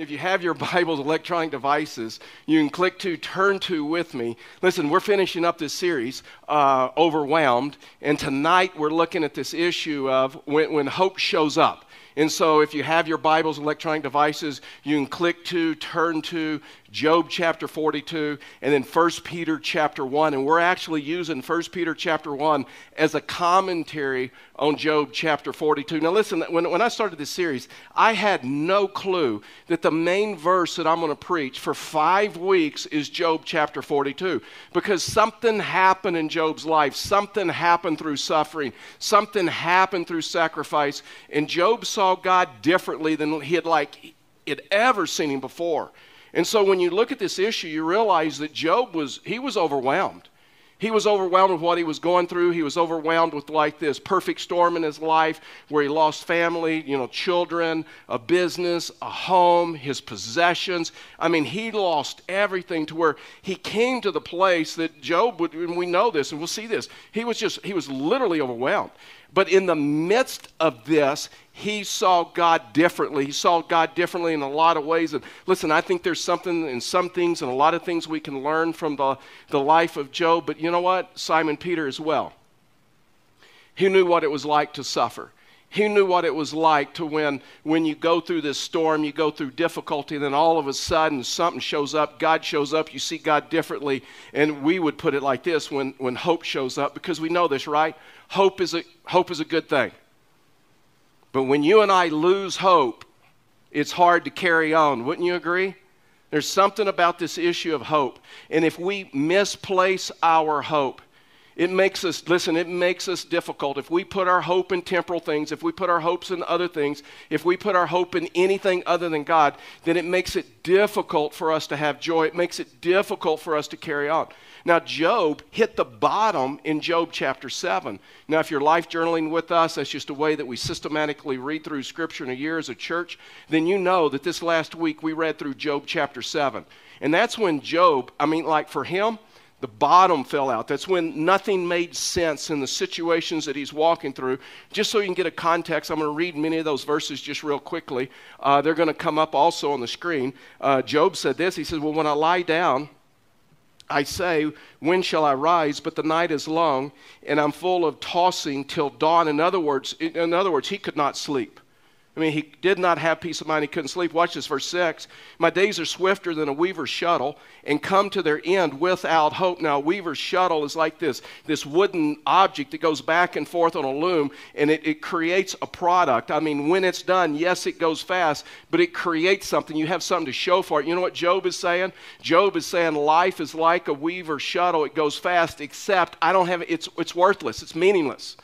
If you have your Bibles, electronic devices, you can click to turn to with me. Listen, we're finishing up this series, uh, Overwhelmed, and tonight we're looking at this issue of when, when hope shows up. And so, if you have your Bibles, electronic devices, you can click to, turn to Job chapter 42, and then 1 Peter chapter 1. And we're actually using 1 Peter chapter 1 as a commentary on Job chapter 42. Now, listen, when, when I started this series, I had no clue that the main verse that I'm going to preach for five weeks is Job chapter 42. Because something happened in Job's life, something happened through suffering, something happened through sacrifice, and Job saw God differently than he had like had ever seen him before. And so when you look at this issue, you realize that Job was, he was overwhelmed. He was overwhelmed with what he was going through. He was overwhelmed with like this perfect storm in his life where he lost family, you know, children, a business, a home, his possessions. I mean, he lost everything to where he came to the place that Job would, and we know this and we'll see this. He was just, he was literally overwhelmed. But in the midst of this, he saw God differently. He saw God differently in a lot of ways. And listen, I think there's something in some things and a lot of things we can learn from the, the life of Job. But you know what? Simon Peter as well. He knew what it was like to suffer. He knew what it was like to when, when you go through this storm, you go through difficulty, and then all of a sudden something shows up, God shows up, you see God differently. And we would put it like this when, when hope shows up, because we know this, right? Hope is a, hope is a good thing. But when you and I lose hope, it's hard to carry on. Wouldn't you agree? There's something about this issue of hope. And if we misplace our hope, it makes us, listen, it makes us difficult. If we put our hope in temporal things, if we put our hopes in other things, if we put our hope in anything other than God, then it makes it difficult for us to have joy. It makes it difficult for us to carry on. Now, Job hit the bottom in Job chapter 7. Now, if you're life journaling with us, that's just a way that we systematically read through Scripture in a year as a church, then you know that this last week we read through Job chapter 7. And that's when Job, I mean, like for him, the bottom fell out. That's when nothing made sense in the situations that he's walking through. Just so you can get a context, I'm going to read many of those verses just real quickly. Uh, they're going to come up also on the screen. Uh, Job said this He says, Well, when I lie down, I say, When shall I rise? But the night is long, and I'm full of tossing till dawn. In other words, in other words, he could not sleep. I mean, he did not have peace of mind. He couldn't sleep. Watch this, verse 6. My days are swifter than a weaver's shuttle and come to their end without hope. Now, a weaver's shuttle is like this this wooden object that goes back and forth on a loom and it, it creates a product. I mean, when it's done, yes, it goes fast, but it creates something. You have something to show for it. You know what Job is saying? Job is saying life is like a weaver's shuttle. It goes fast, except I don't have it. It's, it's worthless, it's meaningless.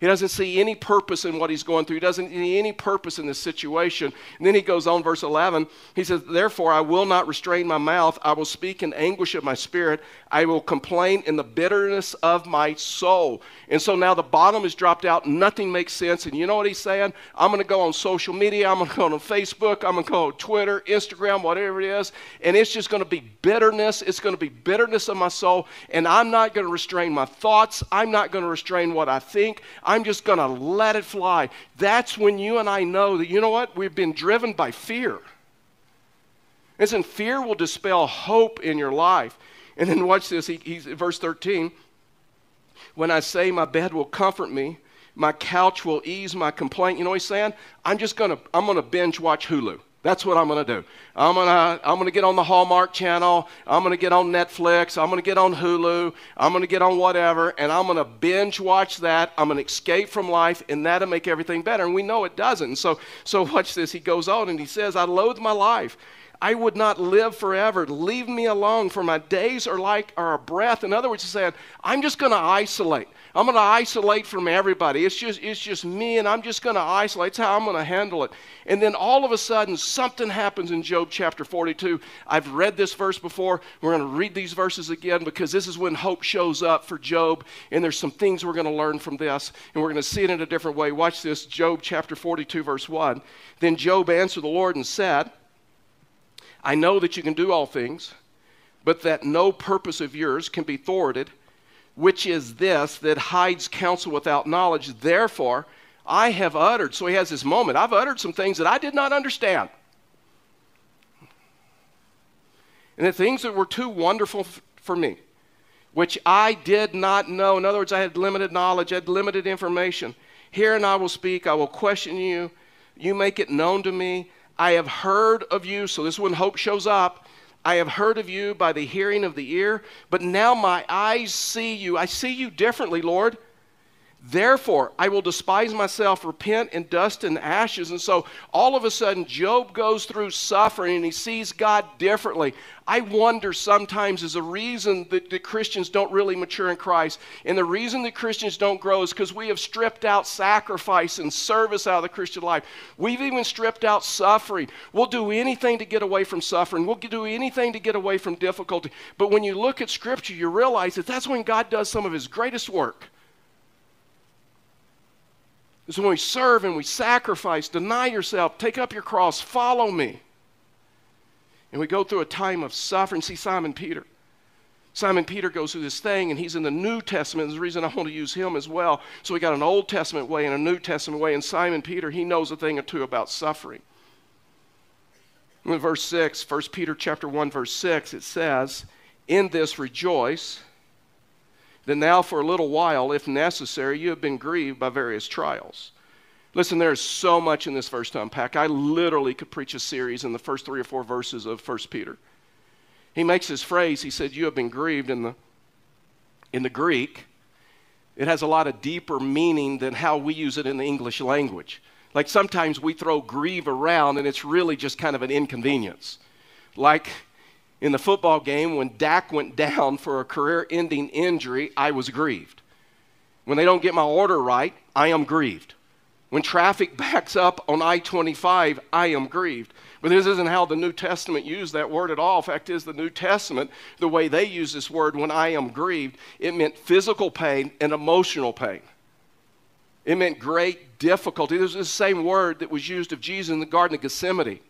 He doesn't see any purpose in what he's going through. He doesn't see any purpose in this situation. And then he goes on, verse 11. He says, Therefore, I will not restrain my mouth. I will speak in anguish of my spirit. I will complain in the bitterness of my soul. And so now the bottom is dropped out. Nothing makes sense. And you know what he's saying? I'm going to go on social media. I'm going to go on Facebook. I'm going to go on Twitter, Instagram, whatever it is. And it's just going to be bitterness. It's going to be bitterness of my soul. And I'm not going to restrain my thoughts. I'm not going to restrain what I think. Just going to let it fly. That's when you and I know that, you know what? We've been driven by fear. Listen, fear will dispel hope in your life. And then watch this. He, he's verse 13. When I say my bed will comfort me, my couch will ease my complaint. You know what he's saying? I'm just gonna I'm gonna binge watch Hulu. That's what I'm going to do. I'm going to I'm going to get on the Hallmark channel. I'm going to get on Netflix. I'm going to get on Hulu. I'm going to get on whatever and I'm going to binge watch that. I'm going to escape from life and that'll make everything better. And we know it doesn't. So so watch this. He goes on and he says, "I loathe my life. I would not live forever. Leave me alone, for my days are like are a breath. In other words, he's saying, I'm just going to isolate. I'm going to isolate from everybody. It's just, it's just me, and I'm just going to isolate. That's how I'm going to handle it. And then all of a sudden, something happens in Job chapter 42. I've read this verse before. We're going to read these verses again because this is when hope shows up for Job. And there's some things we're going to learn from this, and we're going to see it in a different way. Watch this Job chapter 42, verse 1. Then Job answered the Lord and said, I know that you can do all things, but that no purpose of yours can be thwarted which is this that hides counsel without knowledge. Therefore, I have uttered. So he has this moment. I've uttered some things that I did not understand. and the things that were too wonderful f- for me, which I did not know. In other words, I had limited knowledge, I had limited information. Here and I will speak, I will question you. You make it known to me. I have heard of you. So this is when hope shows up. I have heard of you by the hearing of the ear, but now my eyes see you. I see you differently, Lord. Therefore, I will despise myself, repent in dust and ashes. And so, all of a sudden, Job goes through suffering and he sees God differently. I wonder sometimes is the reason that, that Christians don't really mature in Christ. And the reason that Christians don't grow is because we have stripped out sacrifice and service out of the Christian life. We've even stripped out suffering. We'll do anything to get away from suffering, we'll do anything to get away from difficulty. But when you look at Scripture, you realize that that's when God does some of his greatest work is when we serve and we sacrifice, deny yourself, take up your cross, follow me. And we go through a time of suffering. See Simon Peter. Simon Peter goes through this thing, and he's in the New Testament. There's a reason I want to use him as well. So we got an Old Testament way and a New Testament way. And Simon Peter, he knows a thing or two about suffering. In verse 6, 1 Peter chapter 1, verse 6, it says, In this rejoice, that now for a little while, if necessary, you have been grieved by various trials. Listen, there's so much in this verse to unpack. I literally could preach a series in the first three or four verses of 1 Peter. He makes this phrase, he said, You have been grieved in the, in the Greek. It has a lot of deeper meaning than how we use it in the English language. Like sometimes we throw grieve around and it's really just kind of an inconvenience. Like in the football game, when Dak went down for a career ending injury, I was grieved. When they don't get my order right, I am grieved. When traffic backs up on I 25, I am grieved. But this isn't how the New Testament used that word at all. In fact is, the New Testament, the way they use this word, when I am grieved, it meant physical pain and emotional pain. It meant great difficulty. This is the same word that was used of Jesus in the Garden of Gethsemane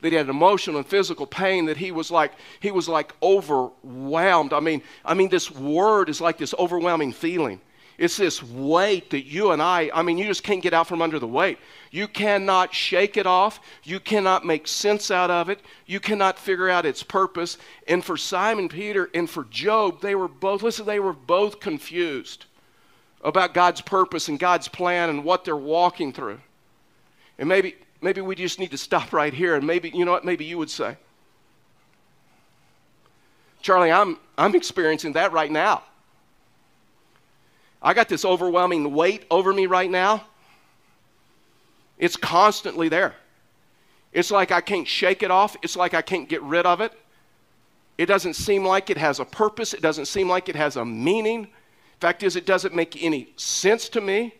that he had emotional and physical pain that he was like he was like overwhelmed. I mean i mean this word is like this overwhelming feeling. It's this weight that you and i i mean you just can't get out from under the weight. You cannot shake it off. You cannot make sense out of it. You cannot figure out its purpose. And for simon peter and for job they were both listen they were both confused about god's purpose and god's plan and what they're walking through. And maybe maybe we just need to stop right here and maybe, you know what, maybe you would say. Charlie, I'm, I'm experiencing that right now. I got this overwhelming weight over me right now. It's constantly there. It's like I can't shake it off. It's like I can't get rid of it. It doesn't seem like it has a purpose. It doesn't seem like it has a meaning. Fact is, it doesn't make any sense to me.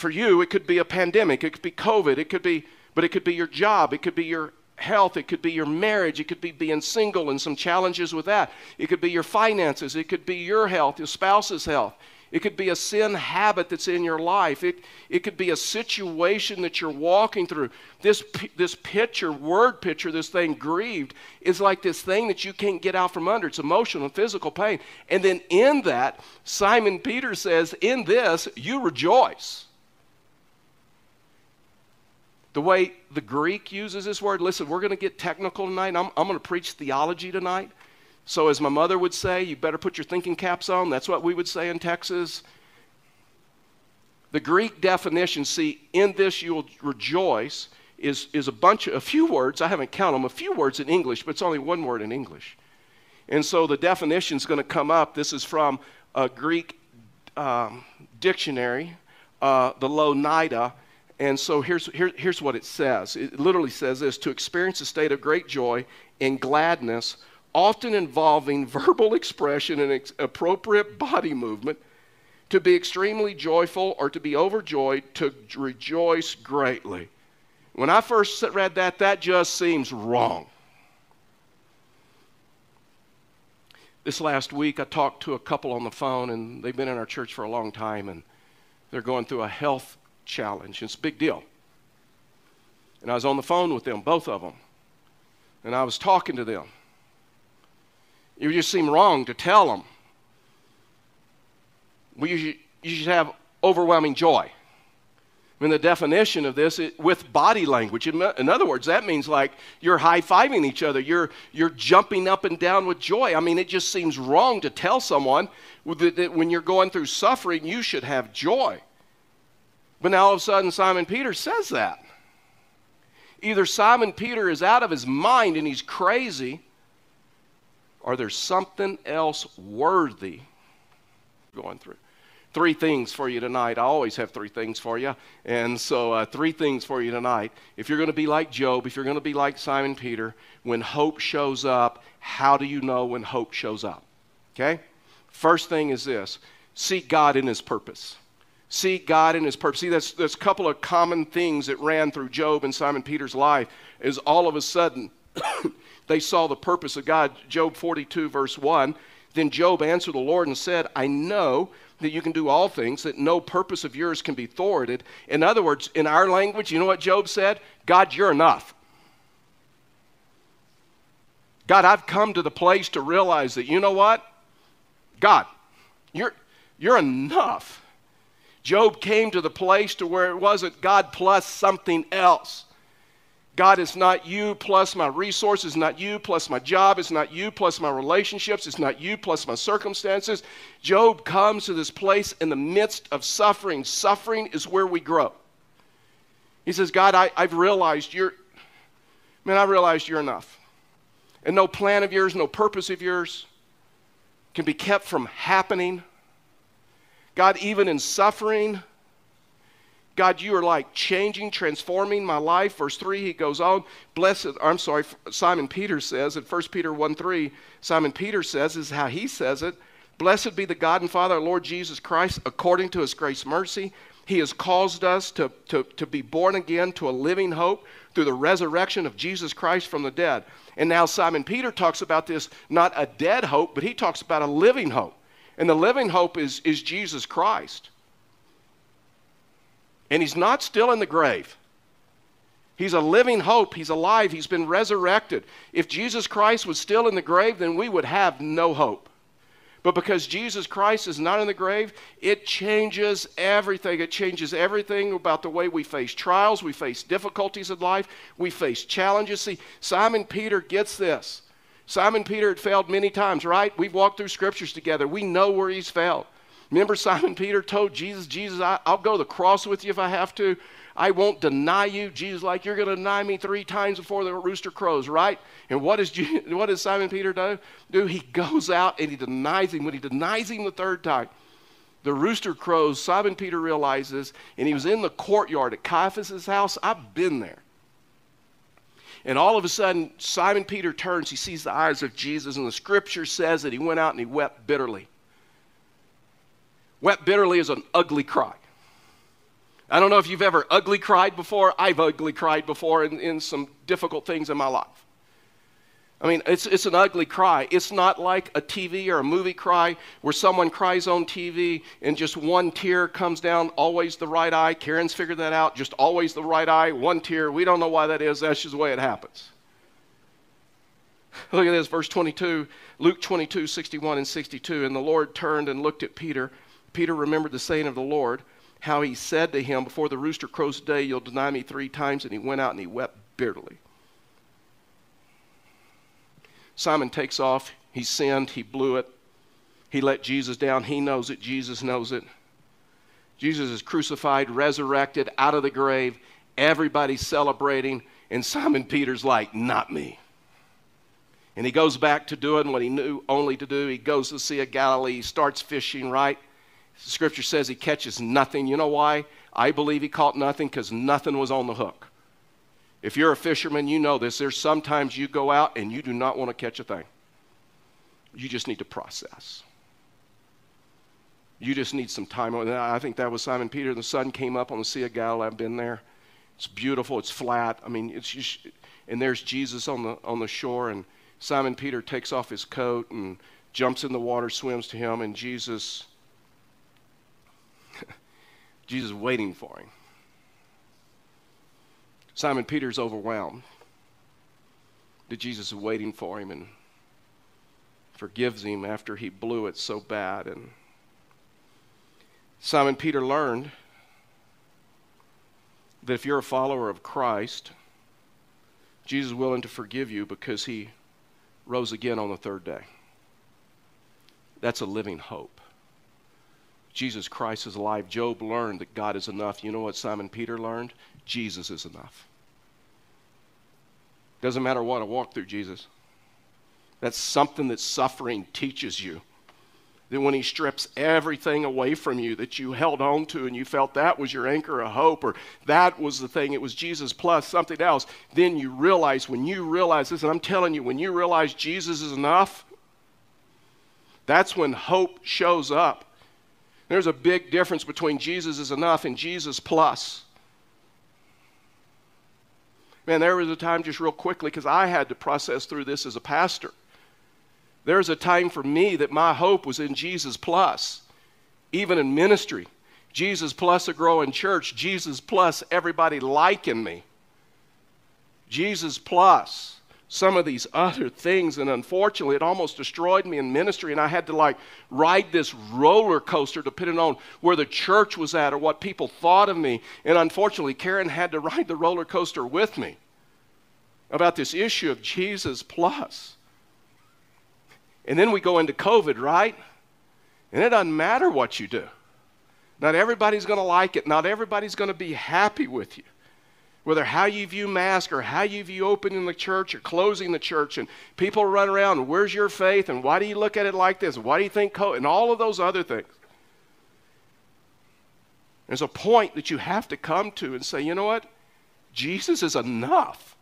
For you, it could be a pandemic, it could be COVID, it could be, but it could be your job, it could be your health, it could be your marriage, it could be being single and some challenges with that. It could be your finances, it could be your health, your spouse's health. It could be a sin habit that's in your life. It, it could be a situation that you're walking through. This, this picture, word picture, this thing grieved, is like this thing that you can't get out from under. It's emotional and physical pain. And then in that, Simon Peter says, In this, you rejoice. The way the Greek uses this word, listen, we're going to get technical tonight. I'm, I'm going to preach theology tonight. So, as my mother would say, you better put your thinking caps on. That's what we would say in Texas. The Greek definition, see, in this you'll rejoice, is, is a bunch of, a few words. I haven't counted them, a few words in English, but it's only one word in English. And so the definition is going to come up. This is from a Greek um, dictionary, uh, the Louw-Nida, and so here's, here, here's what it says it literally says this to experience a state of great joy and gladness, often involving verbal expression and ex- appropriate body movement, to be extremely joyful or to be overjoyed, to rejoice greatly. When I first read that, that just seems wrong. This last week, I talked to a couple on the phone, and they've been in our church for a long time, and they're going through a health challenge. It's a big deal. And I was on the phone with them, both of them. And I was talking to them. It just seemed wrong to tell them. We you should have overwhelming joy. I mean, the definition of this is with body language. In, in other words, that means like you're high fiving each other, you're, you're jumping up and down with joy. I mean, it just seems wrong to tell someone that, that when you're going through suffering, you should have joy. But now all of a sudden, Simon Peter says that. Either Simon Peter is out of his mind and he's crazy, or there's something else worthy going through three things for you tonight. I always have three things for you. And so, uh, three things for you tonight. If you're going to be like Job, if you're going to be like Simon Peter, when hope shows up, how do you know when hope shows up? Okay? First thing is this seek God in His purpose. Seek God in His purpose. See, there's, there's a couple of common things that ran through Job and Simon Peter's life, is all of a sudden they saw the purpose of God. Job 42, verse 1. Then Job answered the Lord and said, I know that you can do all things, that no purpose of yours can be thwarted. In other words, in our language, you know what Job said? God, you're enough. God, I've come to the place to realize that, you know what? God, you're, you're enough. Job came to the place to where it wasn't God plus something else. God, is not you plus my resources, not you plus my job, it's not you plus my relationships, it's not you plus my circumstances. Job comes to this place in the midst of suffering. Suffering is where we grow. He says, God, I, have realized you're, man, I realized you're enough. And no plan of yours, no purpose of yours can be kept from happening. God, even in suffering, God, you are like changing, transforming my life. Verse 3, he goes on, blessed, I'm sorry, Simon Peter says in 1 Peter 1 3, Simon Peter says, is how he says it. Blessed be the God and Father, our Lord Jesus Christ, according to his grace mercy. He has caused us to, to, to be born again to a living hope through the resurrection of Jesus Christ from the dead. And now Simon Peter talks about this, not a dead hope, but he talks about a living hope. And the living hope is, is Jesus Christ. And he's not still in the grave. He's a living hope. He's alive. He's been resurrected. If Jesus Christ was still in the grave, then we would have no hope. But because Jesus Christ is not in the grave, it changes everything. It changes everything about the way we face trials, we face difficulties in life, we face challenges. See, Simon Peter gets this. Simon Peter had failed many times, right? We've walked through scriptures together. We know where he's failed. Remember, Simon Peter told Jesus, Jesus, I, will go to the cross with you if I have to. I won't deny you. Jesus, like, you're going to deny me three times before the rooster crows, right? And what, is, what does Simon Peter do? do? He goes out and he denies him. When he denies him the third time, the rooster crows. Simon Peter realizes, and he was in the courtyard at Caiaphas' house. I've been there. And all of a sudden, Simon Peter turns. He sees the eyes of Jesus, and the scripture says that he went out and he wept bitterly. Wept bitterly is an ugly cry. I don't know if you've ever ugly cried before. I've ugly cried before in, in some difficult things in my life. I mean, it's, it's an ugly cry. It's not like a TV or a movie cry where someone cries on TV and just one tear comes down, always the right eye. Karen's figured that out, just always the right eye, one tear. We don't know why that is. That's just the way it happens. Look at this, verse 22, Luke 22, 61 and 62. And the Lord turned and looked at Peter Peter remembered the saying of the Lord, how he said to him, Before the rooster crows today, you'll deny me three times. And he went out and he wept bitterly. Simon takes off. He sinned. He blew it. He let Jesus down. He knows it. Jesus knows it. Jesus is crucified, resurrected, out of the grave. Everybody's celebrating. And Simon Peter's like, Not me. And he goes back to doing what he knew only to do. He goes to the Sea of Galilee. He starts fishing, right? Scripture says he catches nothing. You know why? I believe he caught nothing because nothing was on the hook. If you're a fisherman, you know this. There's sometimes you go out and you do not want to catch a thing. You just need to process. You just need some time. I think that was Simon Peter. The sun came up on the Sea of Galilee. I've been there. It's beautiful. It's flat. I mean, it's just, and there's Jesus on the on the shore, and Simon Peter takes off his coat and jumps in the water, swims to him, and Jesus Jesus is waiting for him. Simon Peter's overwhelmed that Jesus is waiting for him and forgives him after he blew it so bad. And Simon Peter learned that if you're a follower of Christ, Jesus is willing to forgive you because he rose again on the third day. That's a living hope. Jesus Christ is alive. Job learned that God is enough. You know what Simon Peter learned? Jesus is enough. Doesn't matter what I walk through, Jesus. That's something that suffering teaches you. That when he strips everything away from you that you held on to and you felt that was your anchor of hope or that was the thing, it was Jesus plus something else, then you realize, when you realize this, and I'm telling you, when you realize Jesus is enough, that's when hope shows up. There's a big difference between Jesus is enough and Jesus plus. Man, there was a time just real quickly because I had to process through this as a pastor. There's a time for me that my hope was in Jesus plus, even in ministry. Jesus plus a growing church, Jesus plus everybody liking me. Jesus plus some of these other things. And unfortunately, it almost destroyed me in ministry. And I had to like ride this roller coaster depending on where the church was at or what people thought of me. And unfortunately, Karen had to ride the roller coaster with me about this issue of Jesus plus. And then we go into COVID, right? And it doesn't matter what you do. Not everybody's going to like it. Not everybody's going to be happy with you. Whether how you view mask or how you view opening the church or closing the church, and people run around, where's your faith? And why do you look at it like this? Why do you think COVID? And all of those other things. There's a point that you have to come to and say, you know what? Jesus is enough.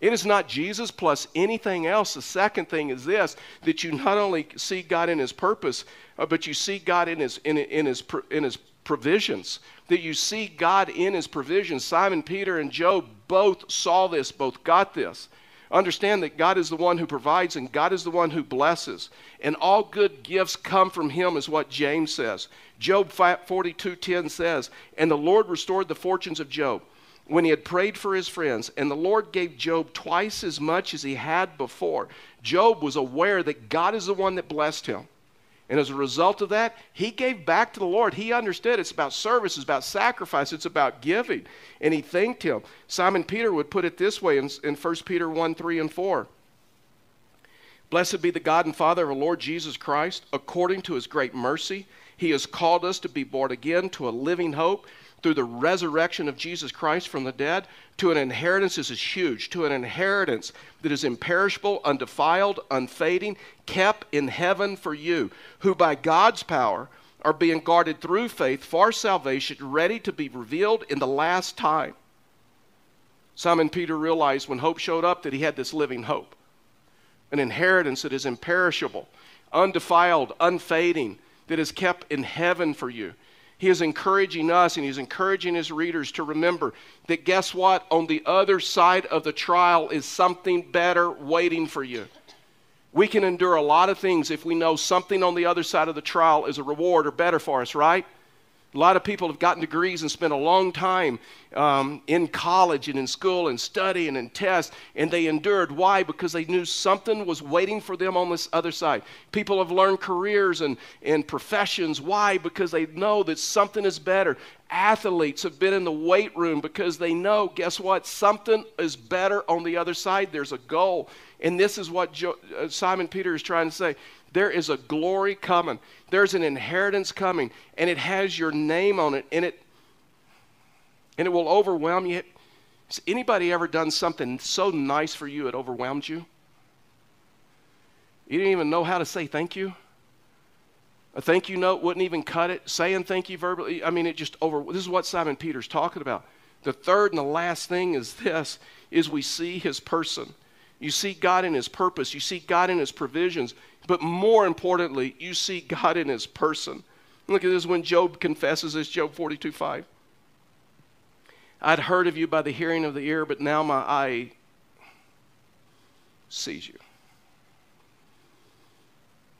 It is not Jesus plus anything else. The second thing is this that you not only see God in His purpose, uh, but you see God in His, in, in, his, in His provisions. That you see God in His provisions. Simon Peter and Job both saw this, both got this. Understand that God is the one who provides and God is the one who blesses. And all good gifts come from Him, is what James says. Job 42:10 says, And the Lord restored the fortunes of Job when he had prayed for his friends, and the Lord gave Job twice as much as he had before. Job was aware that God is the one that blessed him. And as a result of that, he gave back to the Lord. He understood it's about service, it's about sacrifice, it's about giving. And he thanked him. Simon Peter would put it this way in, in 1 Peter 1 3 and 4. Blessed be the God and Father of our Lord Jesus Christ. According to his great mercy, he has called us to be born again to a living hope through the resurrection of Jesus Christ from the dead to an inheritance. This is huge. To an inheritance that is imperishable, undefiled, unfading, kept in heaven for you, who by God's power are being guarded through faith for salvation, ready to be revealed in the last time. Simon Peter realized when hope showed up that he had this living hope, an inheritance that is imperishable, undefiled, unfading, that is kept in heaven for you. He is encouraging us and he's encouraging his readers to remember that guess what? On the other side of the trial is something better waiting for you. We can endure a lot of things if we know something on the other side of the trial is a reward or better for us, right? A lot of people have gotten degrees and spent a long time um, in college and in school and studying and tests, and they endured. Why? Because they knew something was waiting for them on this other side. People have learned careers and, and professions. Why? Because they know that something is better. Athletes have been in the weight room because they know, guess what? Something is better on the other side. There's a goal. And this is what jo- uh, Simon Peter is trying to say. There is a glory coming. There's an inheritance coming, and it has your name on it, and it and it will overwhelm you. Has anybody ever done something so nice for you it overwhelmed you? You didn't even know how to say thank you. A thank you note wouldn't even cut it. Saying thank you verbally, I mean, it just over. This is what Simon Peter's talking about. The third and the last thing is this: is we see His person. You see God in His purpose. You see God in His provisions. But more importantly, you see God in His person. Look at this when Job confesses this, Job 42 5. I'd heard of you by the hearing of the ear, but now my eye sees you.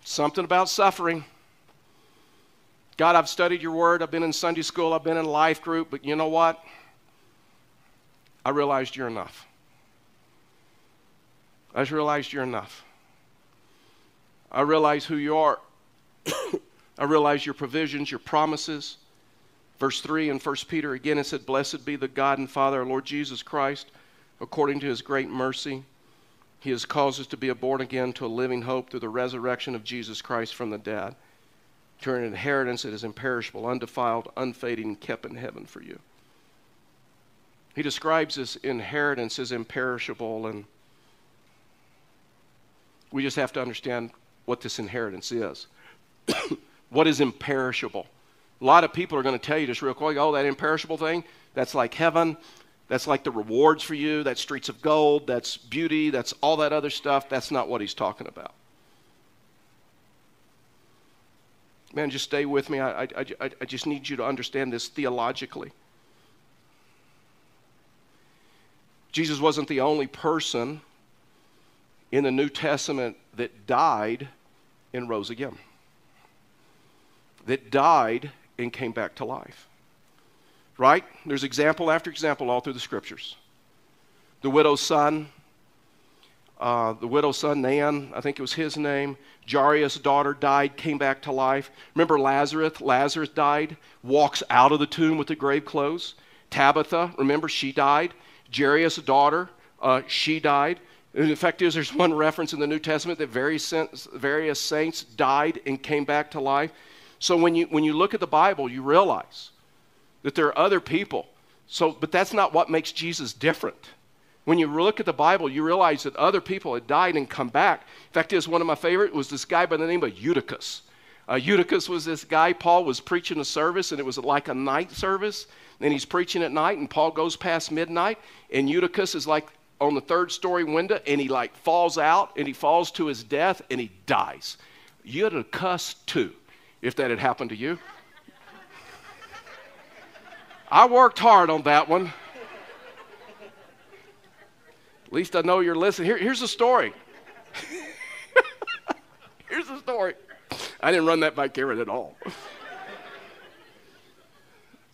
Something about suffering. God, I've studied your word. I've been in Sunday school. I've been in life group. But you know what? I realized you're enough. I just realized you're enough. I realize who you are. I realize your provisions, your promises. Verse 3 in 1 Peter again it said, Blessed be the God and Father, our Lord Jesus Christ, according to his great mercy. He has caused us to be born again to a living hope through the resurrection of Jesus Christ from the dead, to an inheritance that is imperishable, undefiled, unfading, kept in heaven for you. He describes this inheritance as imperishable, and we just have to understand what this inheritance is. what is imperishable? A lot of people are going to tell you just real quick, oh, that imperishable thing, that's like heaven. That's like the rewards for you. That's streets of gold. That's beauty. That's all that other stuff. That's not what he's talking about. Man, just stay with me. I, I, I, I just need you to understand this theologically. Jesus wasn't the only person in the New Testament that died and rose again, that died and came back to life. Right? There's example after example all through the scriptures. The widow's son, uh, the widow's son, Nan, I think it was his name. Jairus' daughter died, came back to life. Remember Lazarus? Lazarus died, walks out of the tomb with the grave clothes. Tabitha, remember, she died. Jairus' daughter, uh, she died. And the fact is, there's one reference in the New Testament that various, saints died and came back to life. So when you, when you look at the Bible, you realize that there are other people. So, but that's not what makes Jesus different. When you look at the Bible, you realize that other people had died and come back. In fact, is one of my favorite was this guy by the name of Eutychus. Uh, Eutychus was this guy. Paul was preaching a service, and it was like a night service. Then he's preaching at night, and Paul goes past midnight, and Eutychus is like on the third story window, and he like falls out, and he falls to his death, and he dies. Eutychus too, if that had happened to you. I worked hard on that one. At least I know you're listening. Here, here's the story. here's the story. I didn't run that by Karen at all.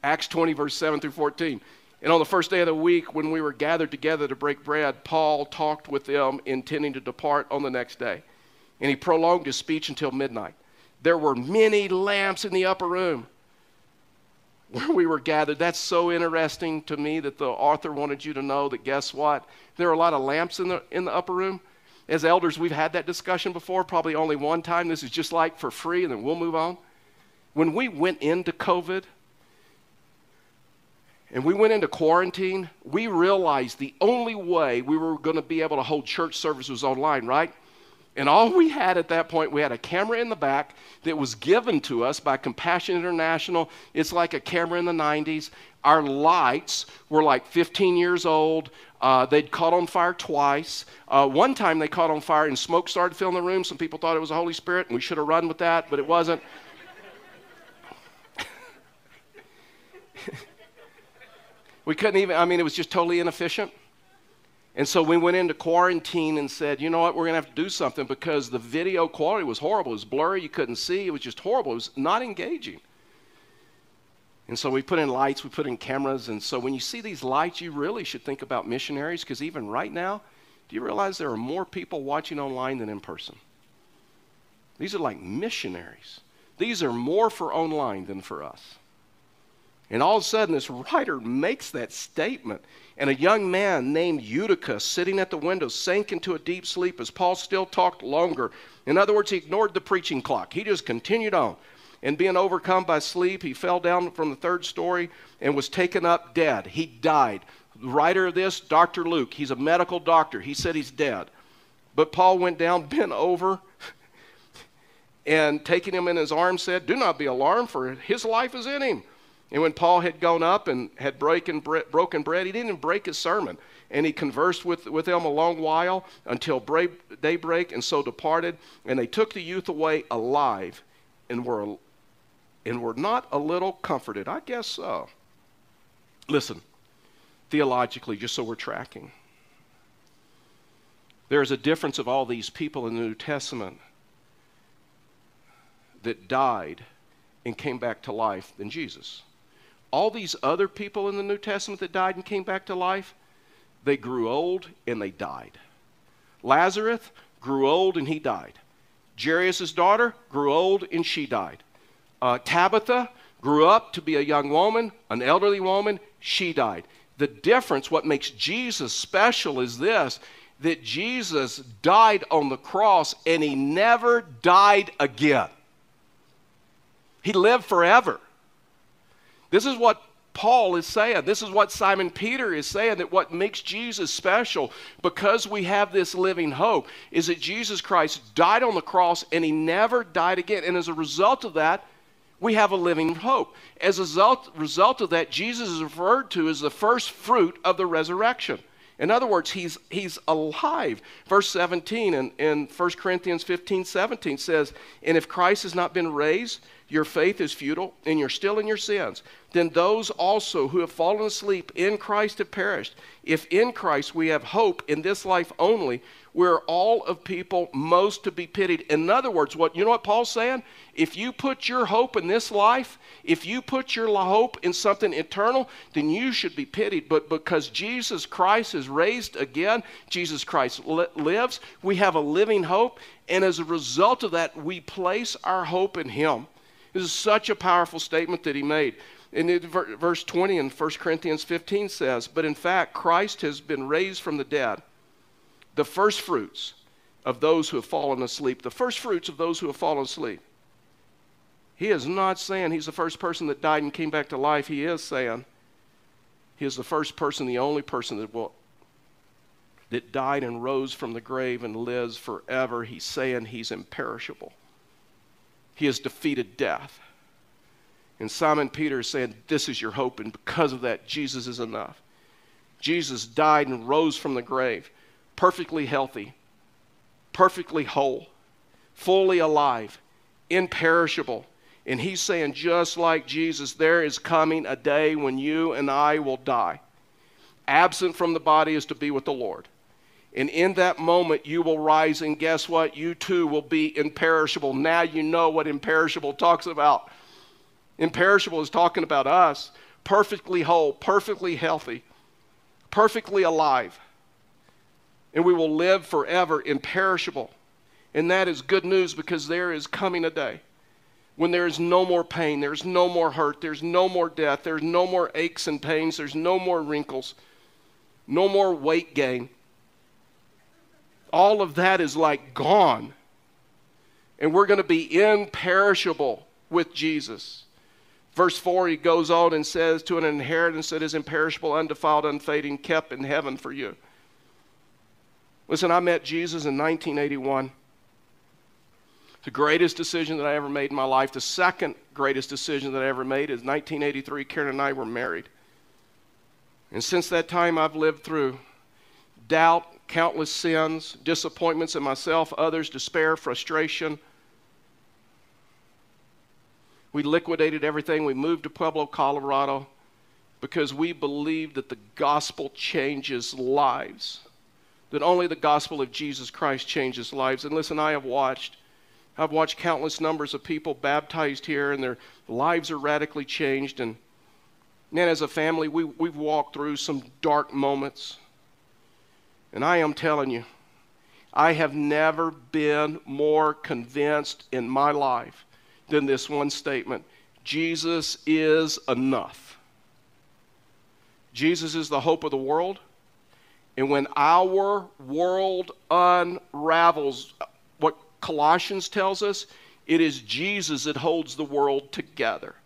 Acts 20, verse 7 through 14. And on the first day of the week, when we were gathered together to break bread, Paul talked with them, intending to depart on the next day. And he prolonged his speech until midnight. There were many lamps in the upper room where we were gathered. That's so interesting to me that the author wanted you to know that guess what? There are a lot of lamps in the, in the upper room. As elders, we've had that discussion before, probably only one time. This is just like for free, and then we'll move on. When we went into COVID and we went into quarantine, we realized the only way we were going to be able to hold church services online, right? And all we had at that point, we had a camera in the back that was given to us by Compassion International. It's like a camera in the 90s. Our lights were like 15 years old. Uh, they'd caught on fire twice. Uh, one time they caught on fire and smoke started filling the room. Some people thought it was the Holy Spirit, and we should have run with that, but it wasn't. We couldn't even, I mean, it was just totally inefficient. And so we went into quarantine and said, you know what, we're going to have to do something because the video quality was horrible. It was blurry, you couldn't see, it was just horrible. It was not engaging. And so we put in lights, we put in cameras. And so when you see these lights, you really should think about missionaries because even right now, do you realize there are more people watching online than in person? These are like missionaries. These are more for online than for us. And all of a sudden, this writer makes that statement. And a young man named Eutychus, sitting at the window, sank into a deep sleep as Paul still talked longer. In other words, he ignored the preaching clock. He just continued on. And being overcome by sleep, he fell down from the third story and was taken up dead. He died. The writer of this, Dr. Luke, he's a medical doctor. He said he's dead. But Paul went down, bent over, and taking him in his arms, said, Do not be alarmed, for his life is in him. And when Paul had gone up and had broken bread, broken bread he didn't break his sermon. And he conversed with, with them a long while until daybreak, and so departed. And they took the youth away alive and were, and were not a little comforted. I guess so. Listen, theologically, just so we're tracking, there's a difference of all these people in the New Testament that died and came back to life than Jesus all these other people in the New Testament that died and came back to life, they grew old and they died. Lazarus grew old and he died. Jairus' daughter grew old and she died. Uh, Tabitha grew up to be a young woman, an elderly woman, she died. The difference, what makes Jesus special is this that Jesus died on the cross and he never died again. He lived forever. This is what Paul is saying. This is what Simon Peter is saying that what makes Jesus special because we have this living hope is that Jesus Christ died on the cross and he never died again. And as a result of that, we have a living hope. As a result, result of that, Jesus is referred to as the first fruit of the resurrection. In other words, he's, he's alive. Verse 17 in, in 1 Corinthians 15 17 says, And if Christ has not been raised, your faith is futile, and you're still in your sins. Then those also who have fallen asleep in Christ have perished. If in Christ we have hope in this life only, we're all of people most to be pitied. In other words, what you know what Paul's saying? If you put your hope in this life, if you put your hope in something eternal, then you should be pitied. But because Jesus Christ is raised again, Jesus Christ li- lives, we have a living hope, and as a result of that, we place our hope in Him. This is such a powerful statement that he made. And verse 20 in 1 Corinthians 15 says, But in fact, Christ has been raised from the dead the first fruits of those who have fallen asleep. The first fruits of those who have fallen asleep. He is not saying he's the first person that died and came back to life. He is saying he is the first person, the only person that will that died and rose from the grave and lives forever. He's saying he's imperishable. He has defeated death. And Simon Peter is saying, This is your hope, and because of that, Jesus is enough. Jesus died and rose from the grave perfectly healthy, perfectly whole, fully alive, imperishable. And he's saying, just like Jesus, there is coming a day when you and I will die. Absent from the body is to be with the Lord. And in that moment, you will rise, and guess what? You too will be imperishable. Now you know what imperishable talks about. Imperishable is talking about us, perfectly whole, perfectly healthy, perfectly alive and we will live forever imperishable. And that is good news because there is coming a day when there is no more pain, there's no more hurt, there's no more death, there's no more aches and pains, there's no more wrinkles, no more weight gain. All of that is like gone. And we're going to be imperishable with Jesus. Verse 4, he goes on and says, To an inheritance that is imperishable, undefiled, unfading, kept in heaven for you. Listen, I met Jesus in 1981. The greatest decision that I ever made in my life. The second greatest decision that I ever made is 1983. Karen and I were married. And since that time, I've lived through doubt, countless sins, disappointments in myself, others, despair, frustration. We liquidated everything. We moved to Pueblo, Colorado, because we believed that the gospel changes lives that only the gospel of Jesus Christ changes lives. And listen, I have watched. I've watched countless numbers of people baptized here, and their lives are radically changed. And man, as a family, we, we've walked through some dark moments. And I am telling you, I have never been more convinced in my life than this one statement Jesus is enough. Jesus is the hope of the world. And when our world unravels, what Colossians tells us, it is Jesus that holds the world together.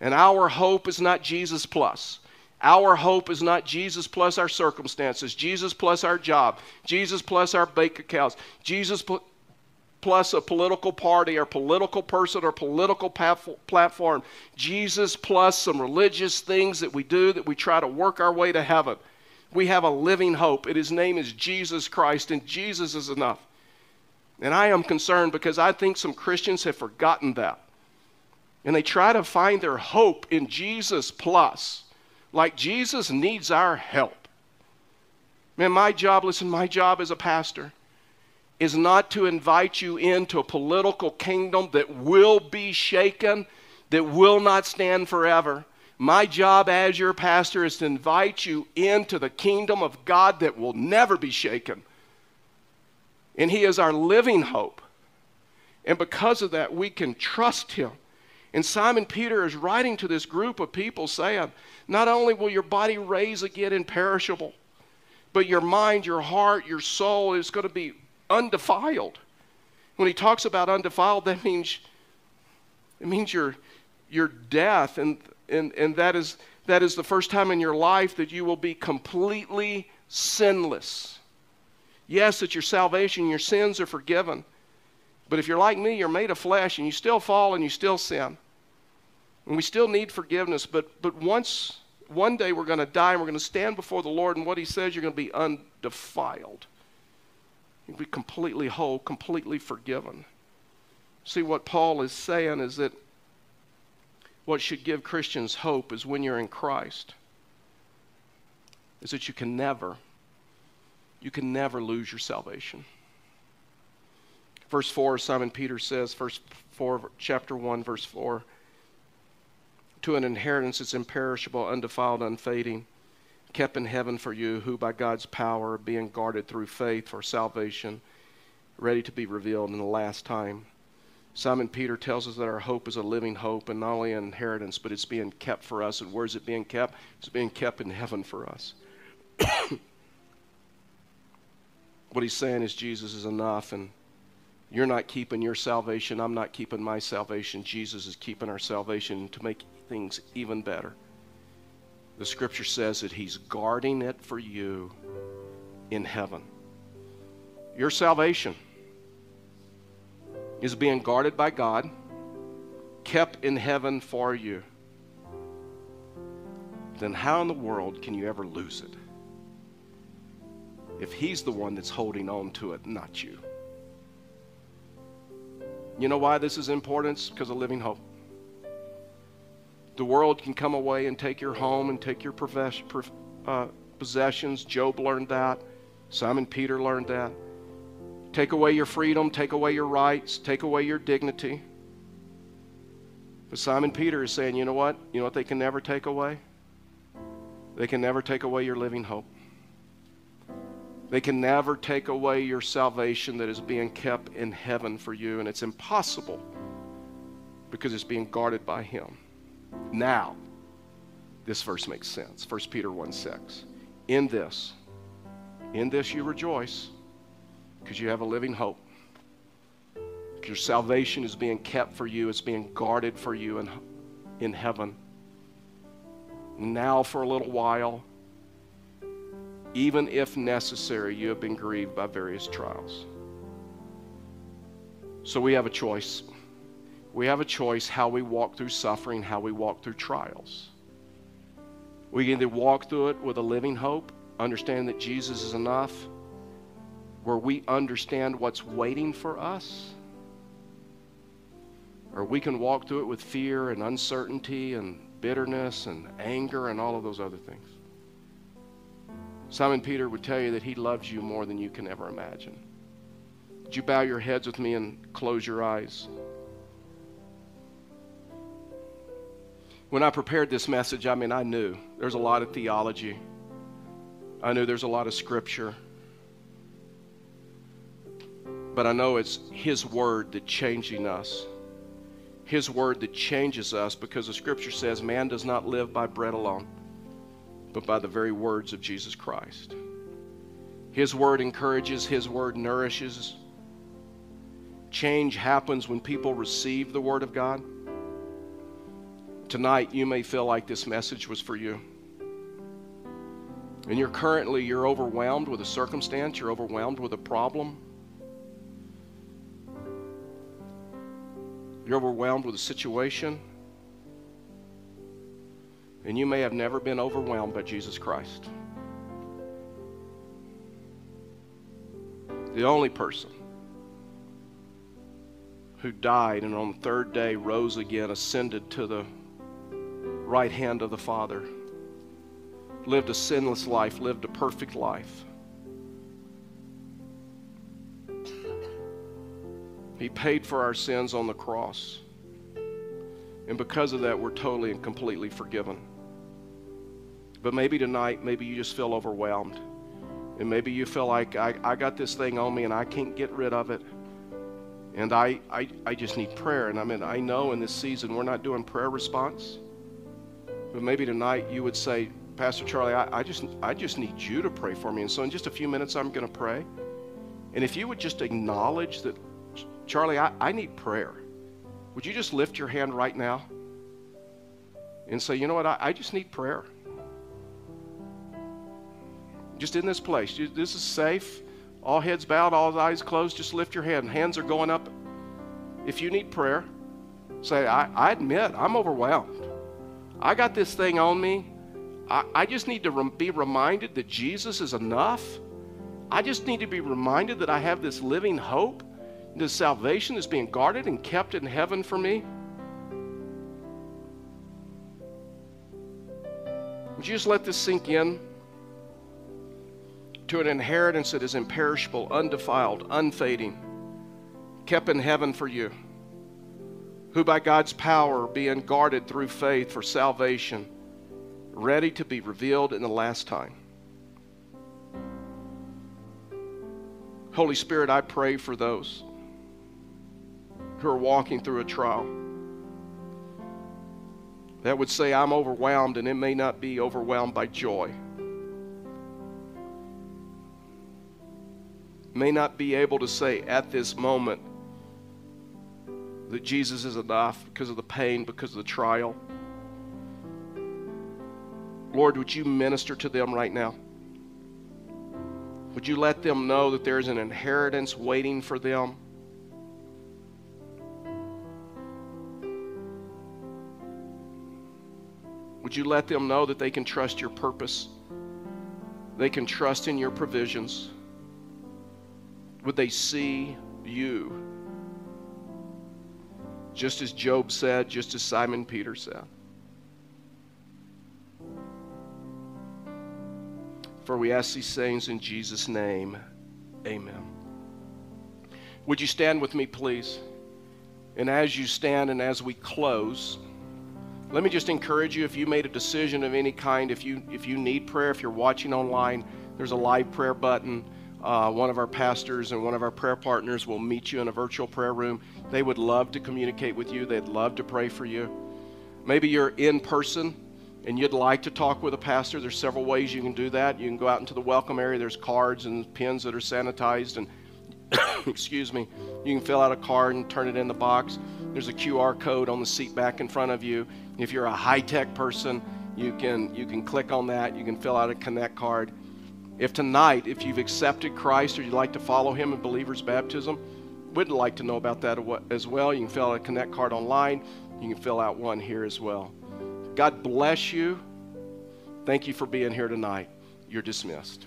And our hope is not Jesus plus. Our hope is not Jesus plus our circumstances, Jesus plus our job, Jesus plus our bank accounts, Jesus plus a political party or political person or political platform, Jesus plus some religious things that we do that we try to work our way to heaven we have a living hope, and his name is Jesus Christ, and Jesus is enough. And I am concerned because I think some Christians have forgotten that. And they try to find their hope in Jesus plus, like Jesus needs our help. Man, my job, listen, my job as a pastor is not to invite you into a political kingdom that will be shaken, that will not stand forever. My job as your pastor is to invite you into the kingdom of God that will never be shaken. And He is our living hope. And because of that, we can trust Him And Simon Peter is writing to this group of people saying, Not only will your body raise again imperishable, but your mind, your heart, your soul is going to be undefiled. When he talks about undefiled, that means it means your your death, and and, and that is that is the first time in your life that you will be completely sinless. Yes, it's your salvation, your sins are forgiven. But if you're like me, you're made of flesh and you still fall and you still sin. And we still need forgiveness, but, but once, one day we're going to die and we're going to stand before the Lord, and what He says, you're going to be undefiled. You'll be completely whole, completely forgiven. See, what Paul is saying is that what should give Christians hope is when you're in Christ, is that you can never, you can never lose your salvation. Verse 4, Simon Peter says, verse 4, chapter 1, verse 4, to an inheritance that's imperishable, undefiled, unfading, kept in heaven for you, who by God's power, being guarded through faith for salvation, ready to be revealed in the last time. Simon Peter tells us that our hope is a living hope and not only an inheritance, but it's being kept for us. And where's it being kept? It's being kept in heaven for us. what he's saying is Jesus is enough, and you're not keeping your salvation. I'm not keeping my salvation. Jesus is keeping our salvation to make things even better. The scripture says that he's guarding it for you in heaven. Your salvation is being guarded by God, kept in heaven for you. Then how in the world can you ever lose it? If he's the one that's holding on to it, not you. You know why this is important? It's because of living hope. The world can come away and take your home and take your uh, possessions. Job learned that. Simon Peter learned that. Take away your freedom, take away your rights, take away your dignity. But Simon Peter is saying, you know what? You know what they can never take away? They can never take away your living hope. They can never take away your salvation that is being kept in heaven for you, and it's impossible because it's being guarded by Him. Now, this verse makes sense. 1 Peter 1 6. In this, in this you rejoice because you have a living hope. Your salvation is being kept for you, it's being guarded for you in, in heaven. Now, for a little while, even if necessary, you have been grieved by various trials. So we have a choice. We have a choice how we walk through suffering, how we walk through trials. We can either walk through it with a living hope, understand that Jesus is enough, where we understand what's waiting for us, or we can walk through it with fear and uncertainty and bitterness and anger and all of those other things. Simon Peter would tell you that he loves you more than you can ever imagine. Would you bow your heads with me and close your eyes? When I prepared this message, I mean, I knew there's a lot of theology. I knew there's a lot of scripture. But I know it's His Word that changing us. His Word that changes us because the scripture says man does not live by bread alone but by the very words of Jesus Christ. His word encourages, His word nourishes. Change happens when people receive the word of God. Tonight, you may feel like this message was for you. And you're currently you're overwhelmed with a circumstance, you're overwhelmed with a problem. You're overwhelmed with a situation. And you may have never been overwhelmed by Jesus Christ. The only person who died and on the third day rose again, ascended to the right hand of the Father, lived a sinless life, lived a perfect life. He paid for our sins on the cross. And because of that, we're totally and completely forgiven. But maybe tonight, maybe you just feel overwhelmed. And maybe you feel like I, I got this thing on me and I can't get rid of it. And I, I, I just need prayer. And I mean, I know in this season we're not doing prayer response. But maybe tonight you would say, Pastor Charlie, I, I, just, I just need you to pray for me. And so in just a few minutes, I'm going to pray. And if you would just acknowledge that, Charlie, I, I need prayer, would you just lift your hand right now and say, you know what, I, I just need prayer? Just in this place. This is safe. All heads bowed, all eyes closed. Just lift your hand. Hands are going up. If you need prayer, say, I, I admit I'm overwhelmed. I got this thing on me. I, I just need to rem- be reminded that Jesus is enough. I just need to be reminded that I have this living hope, this salvation is being guarded and kept in heaven for me. Would you just let this sink in? To an inheritance that is imperishable, undefiled, unfading, kept in heaven for you who by God's power being guarded through faith for salvation, ready to be revealed in the last time. Holy Spirit, I pray for those who are walking through a trial that would say, I'm overwhelmed, and it may not be overwhelmed by joy. May not be able to say at this moment, that Jesus is enough because of the pain, because of the trial. Lord, would you minister to them right now? Would you let them know that there is an inheritance waiting for them? Would you let them know that they can trust your purpose? They can trust in your provisions. Would they see you just as Job said, just as Simon Peter said. For we ask these things in Jesus' name. Amen. Would you stand with me, please? And as you stand and as we close, let me just encourage you if you made a decision of any kind, if you if you need prayer, if you're watching online, there's a live prayer button. Uh, one of our pastors and one of our prayer partners will meet you in a virtual prayer room. They would love to communicate with you, they'd love to pray for you. Maybe you're in person and you'd like to talk with a pastor. There's several ways you can do that. You can go out into the welcome area, there's cards and pins that are sanitized, and excuse me, you can fill out a card and turn it in the box. There's a QR code on the seat back in front of you. If you're a high tech person, you can, you can click on that, you can fill out a connect card if tonight, if you've accepted Christ or you'd like to follow him in believer's baptism, we'd like to know about that as well. You can fill out a connect card online. You can fill out one here as well. God bless you. Thank you for being here tonight. You're dismissed.